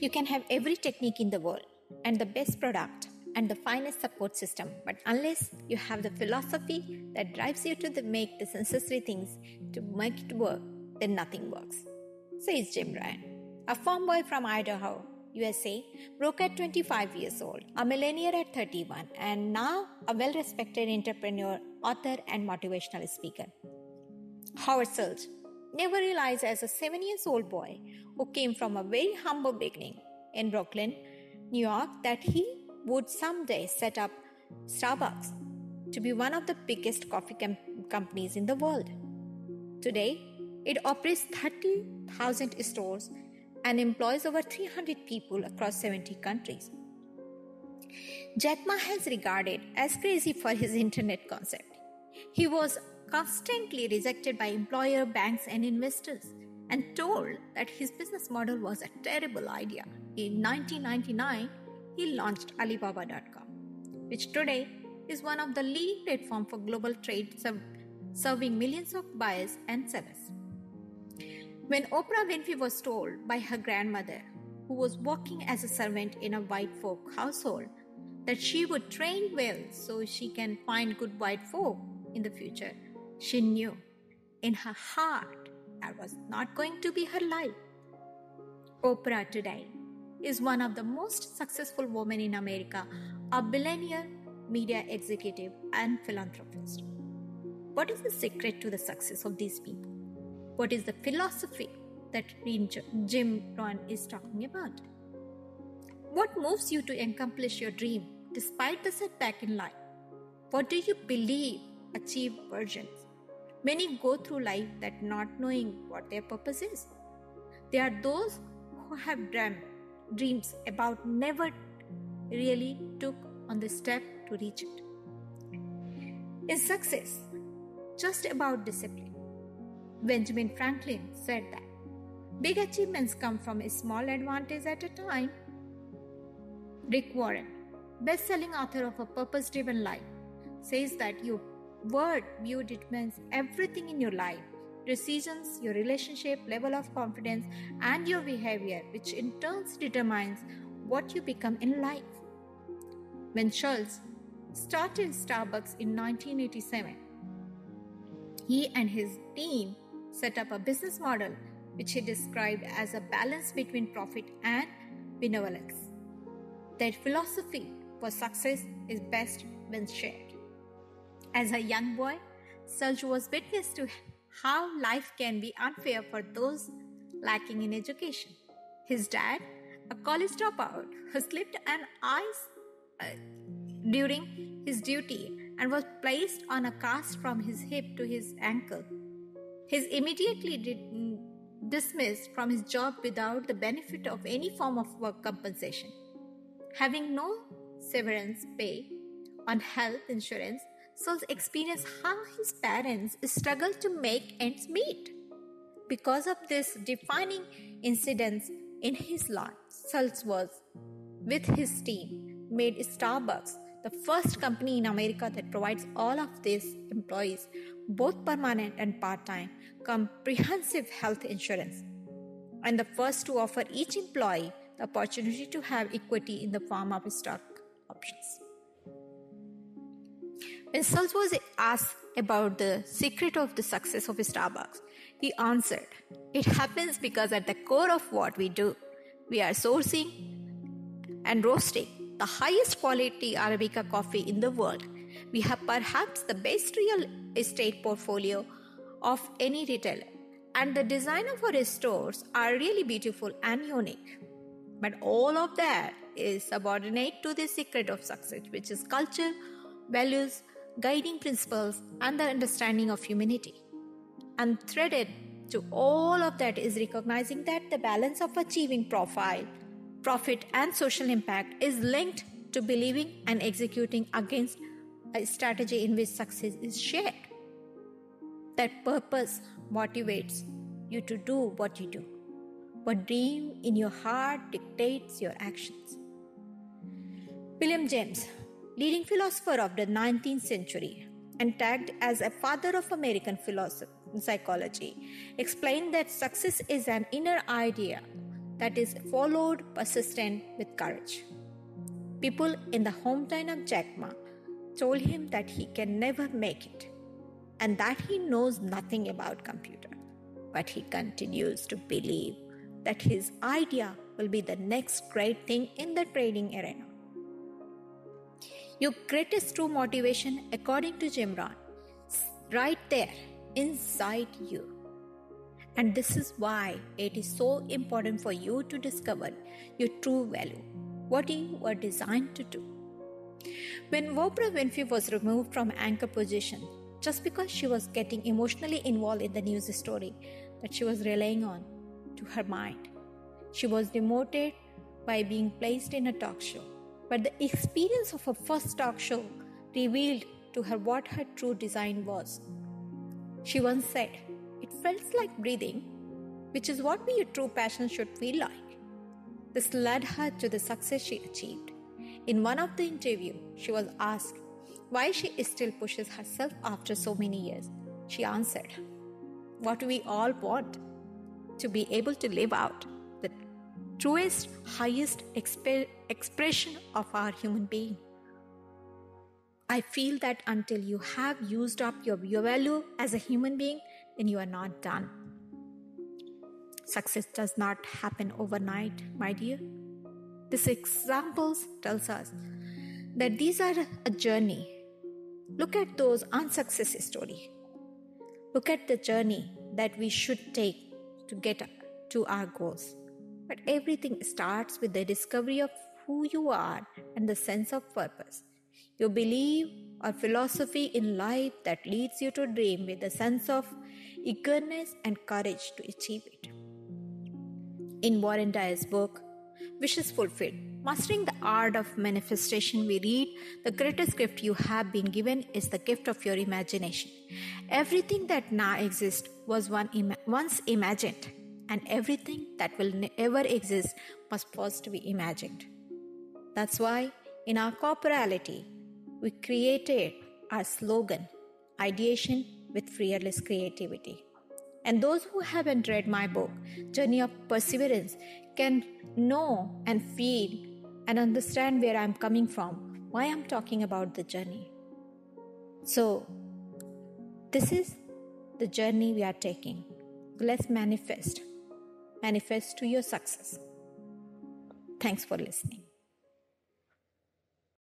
You can have every technique in the world and the best product and the finest support system, but unless you have the philosophy that drives you to the make the necessary things to make it work, then nothing works. Says Jim Rohn, a farm boy from Idaho, USA, broke at 25 years old, a millionaire at 31, and now a well respected entrepreneur, author, and motivational speaker. Howard Schultz never realized as a seven years old boy who came from a very humble beginning in Brooklyn, New York, that he would someday set up Starbucks to be one of the biggest coffee com- companies in the world. Today, it operates 30,000 stores and employs over 300 people across 70 countries. Jack Ma has regarded as crazy for his internet concept. He was constantly rejected by employer, banks, and investors and told that his business model was a terrible idea. In 1999, he launched Alibaba.com, which today is one of the leading platforms for global trade, serving millions of buyers and sellers. When Oprah Winfrey was told by her grandmother, who was working as a servant in a white folk household, that she would train well so she can find good white folk in the future, she knew in her heart that was not going to be her life. Oprah today is one of the most successful women in America, a billionaire, media executive, and philanthropist. What is the secret to the success of these people? What is the philosophy that Jim Rohn is talking about? What moves you to accomplish your dream despite the setback in life? What do you believe achieve versions? Many go through life that not knowing what their purpose is. They are those who have dreamt dreams about never really took on the step to reach it. Is success just about discipline? Benjamin Franklin said that big achievements come from a small advantage at a time. Rick Warren, best selling author of A Purpose Driven Life, says that your word view determines everything in your life decisions, your relationship, level of confidence, and your behavior, which in turn determines what you become in life. When Schultz started Starbucks in 1987, he and his team set up a business model which he described as a balance between profit and benevolence. Their philosophy for success is best when shared. As a young boy, Schultz was witness to how life can be unfair for those lacking in education. His dad, a college dropout, who slipped an ice uh, during his duty and was placed on a cast from his hip to his ankle. He immediately did, dismissed from his job without the benefit of any form of work compensation. Having no severance pay on health insurance, Schultz experienced how his parents struggled to make ends meet. Because of this defining incident in his life, Schultz was, with his team, made Starbucks the first company in America that provides all of these employees, both permanent and part time, comprehensive health insurance, and the first to offer each employee the opportunity to have equity in the form of stock options. When Schultz was asked about the secret of the success of Starbucks, he answered, It happens because at the core of what we do, we are sourcing and roasting the highest quality Arabica coffee in the world. We have perhaps the best real estate portfolio of any retailer, and the design of our stores are really beautiful and unique. But all of that is subordinate to the secret of success, which is culture, values, guiding principles, and the understanding of humanity. And threaded to all of that is recognizing that the balance of achieving profile, profit, and social impact is linked to believing and executing against a strategy in which success is shared. That purpose motivates you to do what you do. What dream in your heart dictates your actions. William James leading philosopher of the 19th century and tagged as a father of American philosophy, psychology, explained that success is an inner idea that is followed persistent with courage. People in the hometown of Jack Ma told him that he can never make it and that he knows nothing about computer. But he continues to believe that his idea will be the next great thing in the trading arena. Your greatest true motivation, according to Jim Rohn, is right there inside you. And this is why it is so important for you to discover your true value, what you were designed to do. When Oprah Winfrey was removed from anchor position just because she was getting emotionally involved in the news story that she was relying on to her mind, she was demoted by being placed in a talk show. But the experience of her first talk show revealed to her what her true design was. She once said, it felt like breathing, which is what your true passion should feel like. This led her to the success she achieved. In one of the interview, she was asked why she still pushes herself after so many years. She answered, What we all want to be able to live out truest, highest exp- expression of our human being. I feel that until you have used up your, value as a human being, then you are not done. Success does not happen overnight, my dear. This example tells us that these are a journey. Look at those unsuccess story. Look at the journey that we should take to get to our goals. But everything starts with the discovery of who you are and the sense of purpose. Your belief or philosophy in life that leads you to dream with a sense of eagerness and courage to achieve it. In Warren Dyer's book, Wishes Fulfilled, Mastering the Art of Manifestation, we read the greatest gift you have been given is the gift of your imagination. Everything that now exists was one ima- once imagined, and everything that will ever exist must first be imagined. That's why in our corporality, we created our slogan, Ideation with Fearless Creativity. And those who haven't read my book, Journey of Perseverance, can know and feel and understand where I'm coming from, why I'm talking about the journey. So, this is the journey we are taking. Let's manifest. Manifest to your success. Thanks for listening.